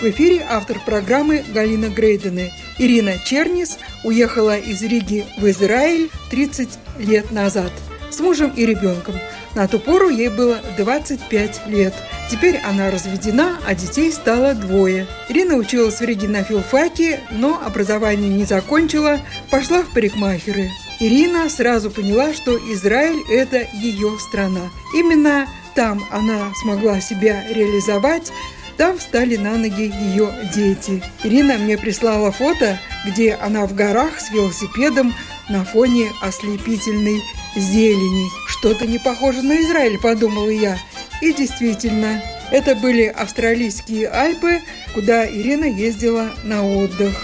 В эфире автор программы Галина Грейдены. Ирина Чернис уехала из Риги в Израиль 30 лет назад с мужем и ребенком. На ту пору ей было 25 лет. Теперь она разведена, а детей стало двое. Ирина училась в Риге на филфаке, но образование не закончила, пошла в парикмахеры. Ирина сразу поняла, что Израиль – это ее страна. Именно там она смогла себя реализовать, там встали на ноги ее дети. Ирина мне прислала фото, где она в горах с велосипедом на фоне ослепительной зелени. Что-то не похоже на Израиль, подумала я. И действительно, это были австралийские Альпы, куда Ирина ездила на отдых.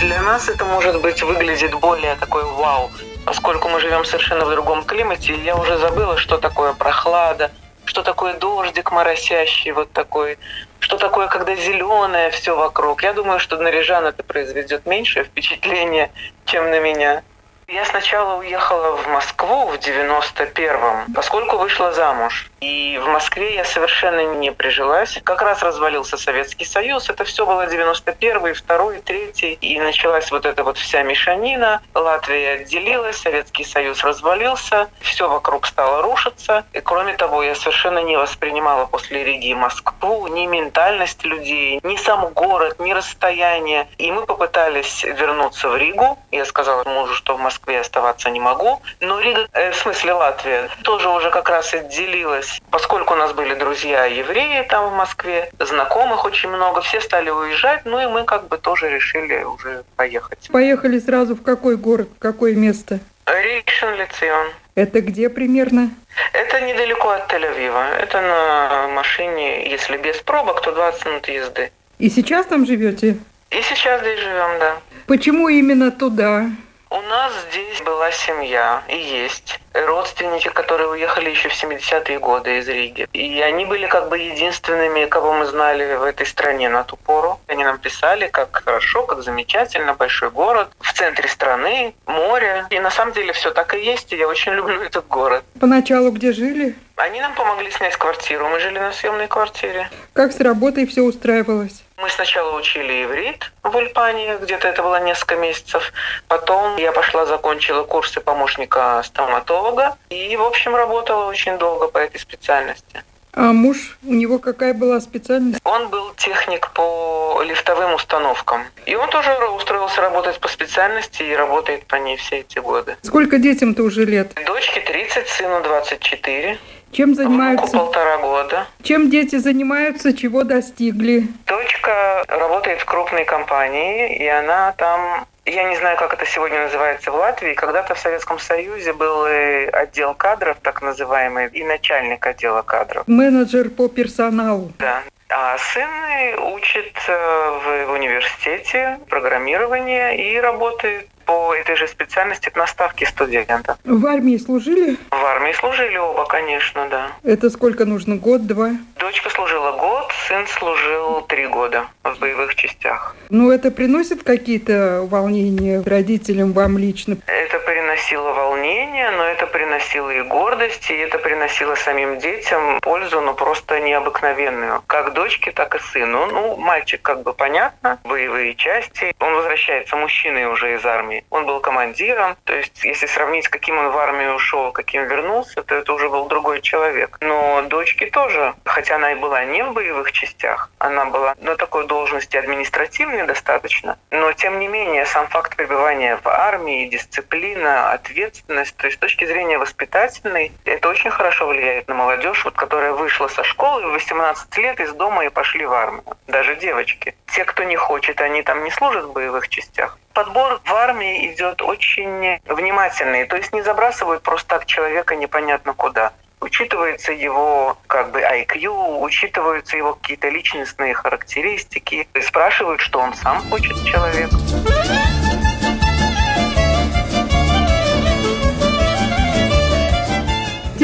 Для нас это, может быть, выглядит более такой вау, поскольку мы живем совершенно в другом климате, я уже забыла, что такое прохлада, что такое дождик моросящий вот такой, что такое, когда зеленое все вокруг. Я думаю, что на Рижан это произведет меньшее впечатление, чем на меня. Я сначала уехала в Москву в 91-м, поскольку вышла замуж. И в Москве я совершенно не прижилась. Как раз развалился Советский Союз. Это все было 91-й, 2-й, 3 И началась вот эта вот вся мешанина. Латвия отделилась, Советский Союз развалился. Все вокруг стало рушиться. И кроме того, я совершенно не воспринимала после Риги Москву, ни ментальность людей, ни сам город, ни расстояние. И мы попытались вернуться в Ригу. Я сказала мужу, что в Москве оставаться не могу. Но Рига, э, в смысле Латвия, тоже уже как раз отделилась. Поскольку у нас были друзья евреи там в Москве, знакомых очень много, все стали уезжать, ну и мы как бы тоже решили уже поехать. Поехали сразу в какой город, в какое место? Рейшен Лицион. Это где примерно? Это недалеко от Тель-Авива. Это на машине, если без пробок, то 20 минут езды. И сейчас там живете? И сейчас здесь живем, да. Почему именно туда? У нас здесь была семья и есть родственники, которые уехали еще в 70-е годы из Риги. И они были как бы единственными, кого мы знали в этой стране на ту пору. Они нам писали, как хорошо, как замечательно, большой город, в центре страны, море. И на самом деле все так и есть, и я очень люблю этот город. Поначалу где жили? Они нам помогли снять квартиру. Мы жили на съемной квартире. Как с работой все устраивалось? Мы сначала учили иврит в Ульпане, где-то это было несколько месяцев. Потом я пошла, закончила курсы помощника стоматолога. И, в общем, работала очень долго по этой специальности. А муж, у него какая была специальность? Он был техник по лифтовым установкам. И он тоже устроился работать по специальности и работает по ней все эти годы. Сколько детям-то уже лет? Дочке 30, сыну 24. Чем занимаются? Полтора года. Чем дети занимаются, чего достигли? Дочка работает в крупной компании, и она там я не знаю, как это сегодня называется в Латвии. Когда-то в Советском Союзе был отдел кадров, так называемый, и начальник отдела кадров. Менеджер по персоналу. Да. А сын учит в университете программирование и работает по этой же специальности на ставке студента. В армии служили? В армии служили оба, конечно, да. Это сколько нужно? Год, два? Дочка служила год, сын служил три года в боевых частях. Ну, это приносит какие-то волнения родителям, вам лично? Это приносило волнение, но это приносило и гордость, и это приносило самим детям пользу, но просто необыкновенную. Как дочке, так и сыну. Ну, мальчик как бы понятно, боевые части. Он возвращается мужчиной уже из армии. Он был командиром, то есть если сравнить, каким он в армию ушел, каким вернулся, то это уже был другой человек. Но дочке тоже, хотя она и была не в боевых частях, она была на такой должности административной достаточно, но тем не менее сам факт пребывания в армии, дисциплина, ответственность, то есть с точки зрения воспитательной, это очень хорошо влияет на молодежь, вот, которая вышла со школы в 18 лет из дома и пошли в армию. Даже девочки. Те, кто не хочет, они там не служат в боевых частях подбор в армии идет очень внимательный. То есть не забрасывают просто так человека непонятно куда. Учитывается его как бы IQ, учитываются его какие-то личностные характеристики. И спрашивают, что он сам хочет человек.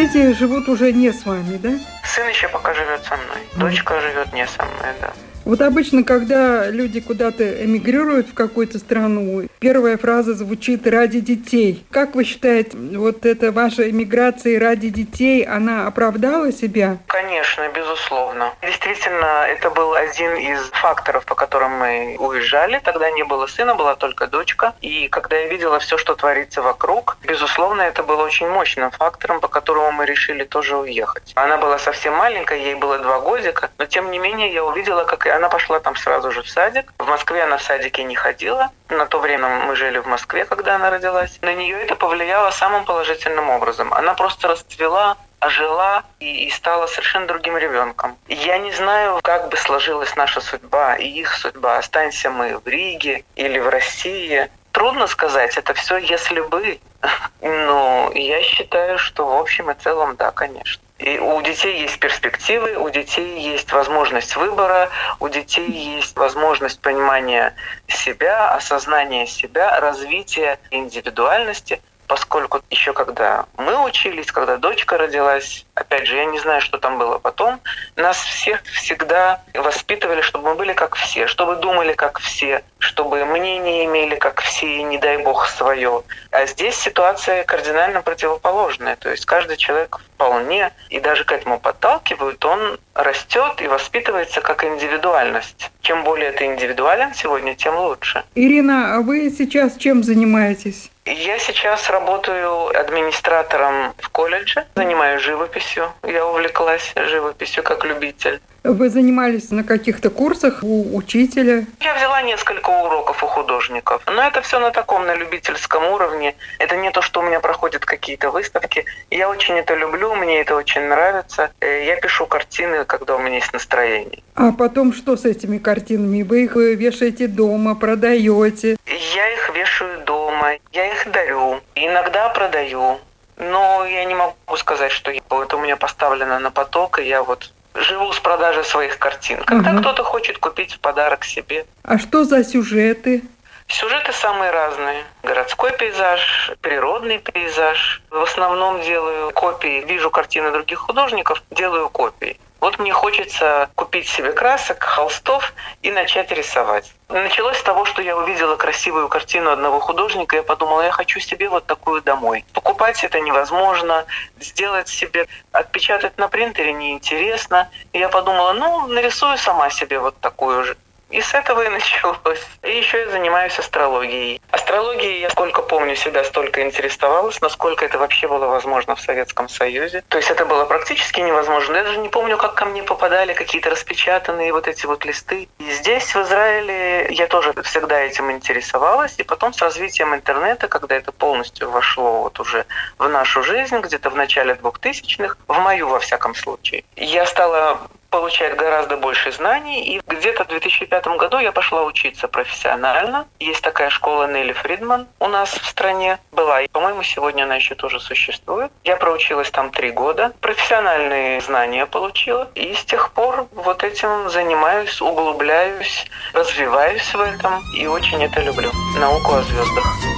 Дети живут уже не с вами, да? Сын еще пока живет со мной. Дочка живет не со мной, да. Вот обычно, когда люди куда-то эмигрируют в какую-то страну, первая фраза звучит «ради детей». Как вы считаете, вот эта ваша эмиграция ради детей, она оправдала себя? Конечно, безусловно. Действительно, это был один из факторов, по которым мы уезжали. Тогда не было сына, была только дочка. И когда я видела все, что творится вокруг, безусловно, это было очень мощным фактором, по которому мы решили тоже уехать. Она была совсем маленькая, ей было два годика, но тем не менее я увидела, как она пошла там сразу же в садик. В Москве она в садике не ходила. На то время мы жили в Москве, когда она родилась. На нее это повлияло самым положительным образом. Она просто расцвела ожила и, и стала совершенно другим ребенком. Я не знаю, как бы сложилась наша судьба и их судьба. Останься мы в Риге или в России. Трудно сказать, это все если бы. Но я считаю, что в общем и целом да, конечно. И у детей есть перспективы, у детей есть возможность выбора, у детей есть возможность понимания себя, осознания себя, развития индивидуальности поскольку еще когда мы учились, когда дочка родилась, опять же, я не знаю, что там было потом, нас всех всегда воспитывали, чтобы мы были как все, чтобы думали как все, чтобы мнение имели как все, и не дай бог свое. А здесь ситуация кардинально противоположная. То есть каждый человек вполне, и даже к этому подталкивают, он растет и воспитывается как индивидуальность. Чем более ты индивидуален сегодня, тем лучше. Ирина, а вы сейчас чем занимаетесь? Я сейчас работаю администратором в колледже, занимаюсь живописью. Я увлеклась живописью как любитель. Вы занимались на каких-то курсах у учителя? Я взяла несколько уроков у художников, но это все на таком, на любительском уровне. Это не то, что у меня проходят какие-то выставки. Я очень это люблю, мне это очень нравится. Э, я пишу картины, когда у меня есть настроение. А потом что с этими картинами? Вы их вешаете дома, продаете? Я их вешаю дома, я их дарю, иногда продаю. Но я не могу сказать, что это у меня поставлено на поток, и я вот живу с продажи своих картин. Когда угу. кто-то хочет купить в подарок себе. А что за сюжеты? Сюжеты самые разные. Городской пейзаж, природный пейзаж. В основном делаю копии. Вижу картины других художников, делаю копии. Вот мне хочется купить себе красок, холстов и начать рисовать. Началось с того, что я увидела красивую картину одного художника, я подумала, я хочу себе вот такую домой. Покупать это невозможно, сделать себе, отпечатать на принтере неинтересно. И я подумала, ну, нарисую сама себе вот такую же. И с этого и началось. И еще я занимаюсь астрологией. Астрологией я сколько помню себя, столько интересовалась, насколько это вообще было возможно в Советском Союзе. То есть это было практически невозможно. Я даже не помню, как ко мне попадали какие-то распечатанные вот эти вот листы. И здесь, в Израиле, я тоже всегда этим интересовалась. И потом с развитием интернета, когда это полностью вошло вот уже в нашу жизнь, где-то в начале 2000-х, в мою во всяком случае, я стала получает гораздо больше знаний. И где-то в 2005 году я пошла учиться профессионально. Есть такая школа Нелли Фридман у нас в стране была. И, по-моему, сегодня она еще тоже существует. Я проучилась там три года. Профессиональные знания получила. И с тех пор вот этим занимаюсь, углубляюсь, развиваюсь в этом. И очень это люблю. Науку о звездах.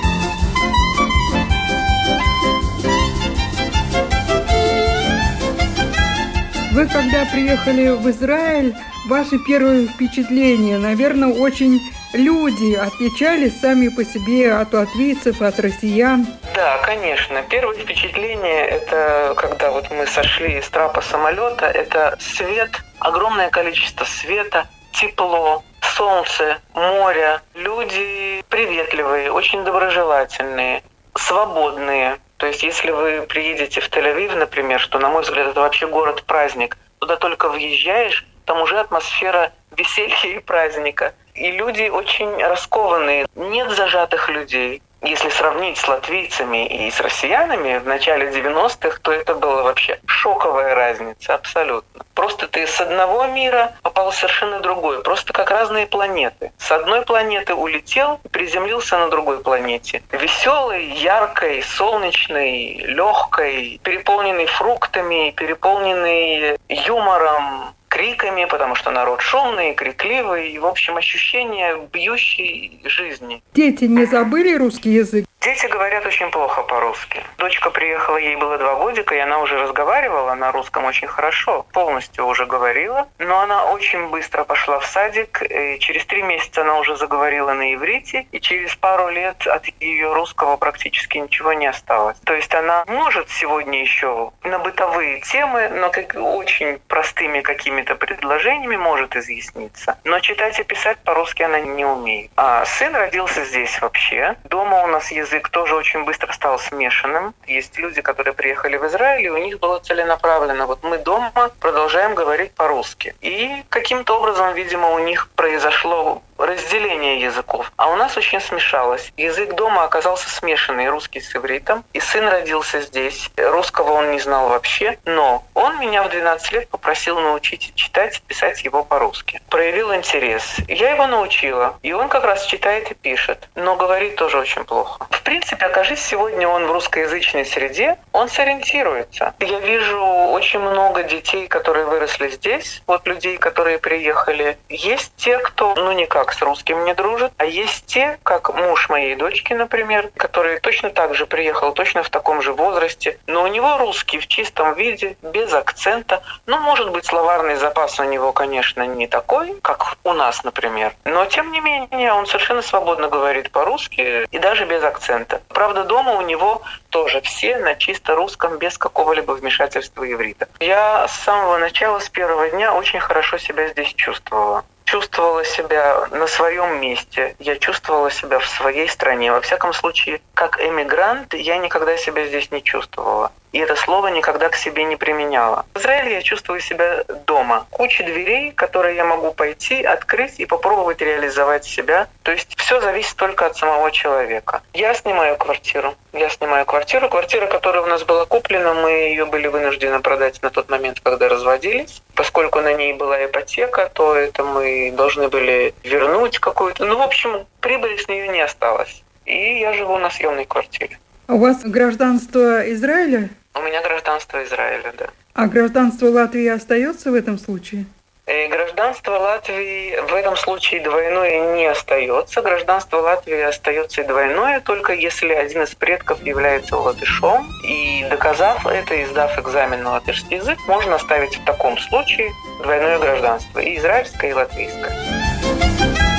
Вы когда приехали в Израиль, ваши первые впечатления, наверное, очень люди отличались сами по себе от латвийцев, от россиян? Да, конечно. Первое впечатление – это когда вот мы сошли с трапа самолета, это свет, огромное количество света, тепло, солнце, море, люди приветливые, очень доброжелательные, свободные. То есть если вы приедете в Тель-Авив, например, что, на мой взгляд, это вообще город-праздник, туда только въезжаешь, там уже атмосфера веселья и праздника. И люди очень раскованные. Нет зажатых людей если сравнить с латвийцами и с россиянами в начале 90-х, то это была вообще шоковая разница, абсолютно. Просто ты с одного мира попал в совершенно другой, просто разные планеты. С одной планеты улетел приземлился на другой планете. Веселый, яркой, солнечной, легкой, переполненный фруктами, переполненный юмором, криками, потому что народ шумный, крикливый, и, в общем, ощущение бьющей жизни. Дети не забыли русский язык? Дети говорят очень плохо по-русски. Дочка приехала, ей было два годика, и она уже разговаривала на русском очень хорошо, полностью уже говорила, но она очень быстро пошла в садик, и через три месяца она уже заговорила на иврите, и через пару лет от ее русского практически ничего не осталось. То есть она может сегодня еще на бытовые темы, но как очень простыми какими-то предложениями может изъясниться. Но читать и писать по-русски она не умеет. А сын родился здесь вообще. Дома у нас язык язык тоже очень быстро стал смешанным. Есть люди, которые приехали в Израиль, и у них было целенаправленно. Вот мы дома продолжаем говорить по-русски. И каким-то образом, видимо, у них произошло разделение языков. А у нас очень смешалось. Язык дома оказался смешанный, русский с ивритом. И сын родился здесь. Русского он не знал вообще. Но он меня в 12 лет попросил научить читать и писать его по-русски. Проявил интерес. Я его научила. И он как раз читает и пишет. Но говорит тоже очень плохо. В принципе, окажись сегодня он в русскоязычной среде, он сориентируется. Я вижу очень много детей, которые выросли здесь, вот людей, которые приехали. Есть те, кто ну никак с русским не дружит, а есть те, как муж моей дочки, например, который точно так же приехал, точно в таком же возрасте, но у него русский в чистом виде, без акцента. Ну, может быть, словарный запас у него, конечно, не такой, как у нас, например, но тем не менее он совершенно свободно говорит по-русски и даже без акцента. Правда, дома у него тоже все на чисто русском, без какого-либо вмешательства иврита. Я с самого начала, с первого дня очень хорошо себя здесь чувствовала чувствовала себя на своем месте, я чувствовала себя в своей стране. Во всяком случае, как эмигрант я никогда себя здесь не чувствовала и это слово никогда к себе не применяла. В Израиле я чувствую себя дома. Куча дверей, которые я могу пойти, открыть и попробовать реализовать себя. То есть все зависит только от самого человека. Я снимаю квартиру. Я снимаю квартиру. Квартира, которая у нас была куплена, мы ее были вынуждены продать на тот момент, когда разводились. Поскольку на ней была ипотека, то это мы должны были вернуть какую-то. Ну, в общем, прибыли с нее не осталось. И я живу на съемной квартире. У вас гражданство Израиля? У меня гражданство Израиля, да. А гражданство Латвии остается в этом случае? И э, гражданство Латвии в этом случае двойное не остается. Гражданство Латвии остается и двойное, только если один из предков является латышом. И доказав это, и сдав экзамен на латышский язык, можно оставить в таком случае двойное гражданство, и израильское, и латвийское.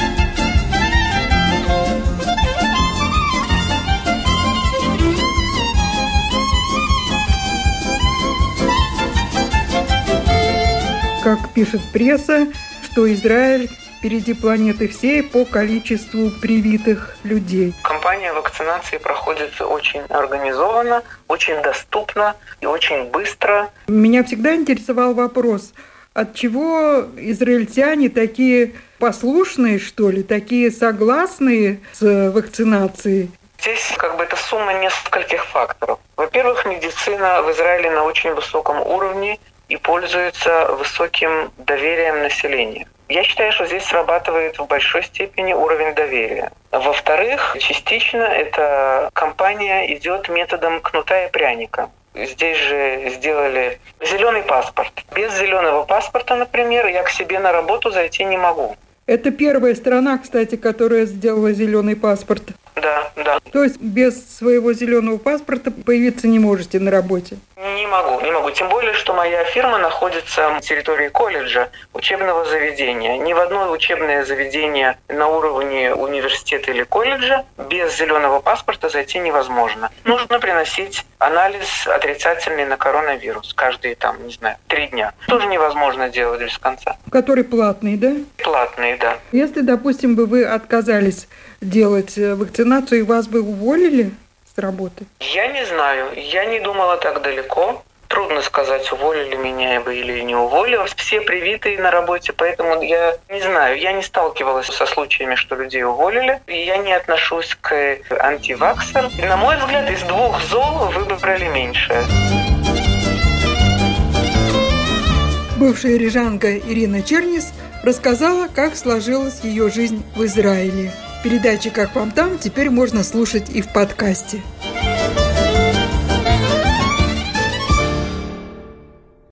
Как пишет пресса, что Израиль впереди планеты всей по количеству привитых людей. Кампания вакцинации проходит очень организованно, очень доступно и очень быстро. Меня всегда интересовал вопрос, от чего израильтяне такие послушные, что ли, такие согласные с вакцинацией? Здесь как бы это сумма нескольких факторов. Во-первых, медицина в Израиле на очень высоком уровне и пользуется высоким доверием населения. Я считаю, что здесь срабатывает в большой степени уровень доверия. Во-вторых, частично эта компания идет методом кнута и пряника. Здесь же сделали зеленый паспорт. Без зеленого паспорта, например, я к себе на работу зайти не могу. Это первая страна, кстати, которая сделала зеленый паспорт. Да, да. То есть без своего зеленого паспорта появиться не можете на работе? Не могу, не могу. Тем более, что моя фирма находится на территории колледжа, учебного заведения. Ни в одно учебное заведение на уровне университета или колледжа без зеленого паспорта зайти невозможно. Нужно приносить анализ отрицательный на коронавирус каждые, там, не знаю, три дня. Тоже невозможно делать без конца. Который платный, да? Платный, да. Если, допустим, бы вы отказались делать э, вакцинацию, и вас бы уволили с работы? Я не знаю. Я не думала так далеко. Трудно сказать, уволили меня бы или не уволили. Все привитые на работе, поэтому я не знаю. Я не сталкивалась со случаями, что людей уволили. И я не отношусь к антиваксам. На мой взгляд, из двух зол выбрали меньшее. Бывшая рижанка Ирина Чернис рассказала, как сложилась ее жизнь в Израиле. Передачи «Как вам там» теперь можно слушать и в подкасте.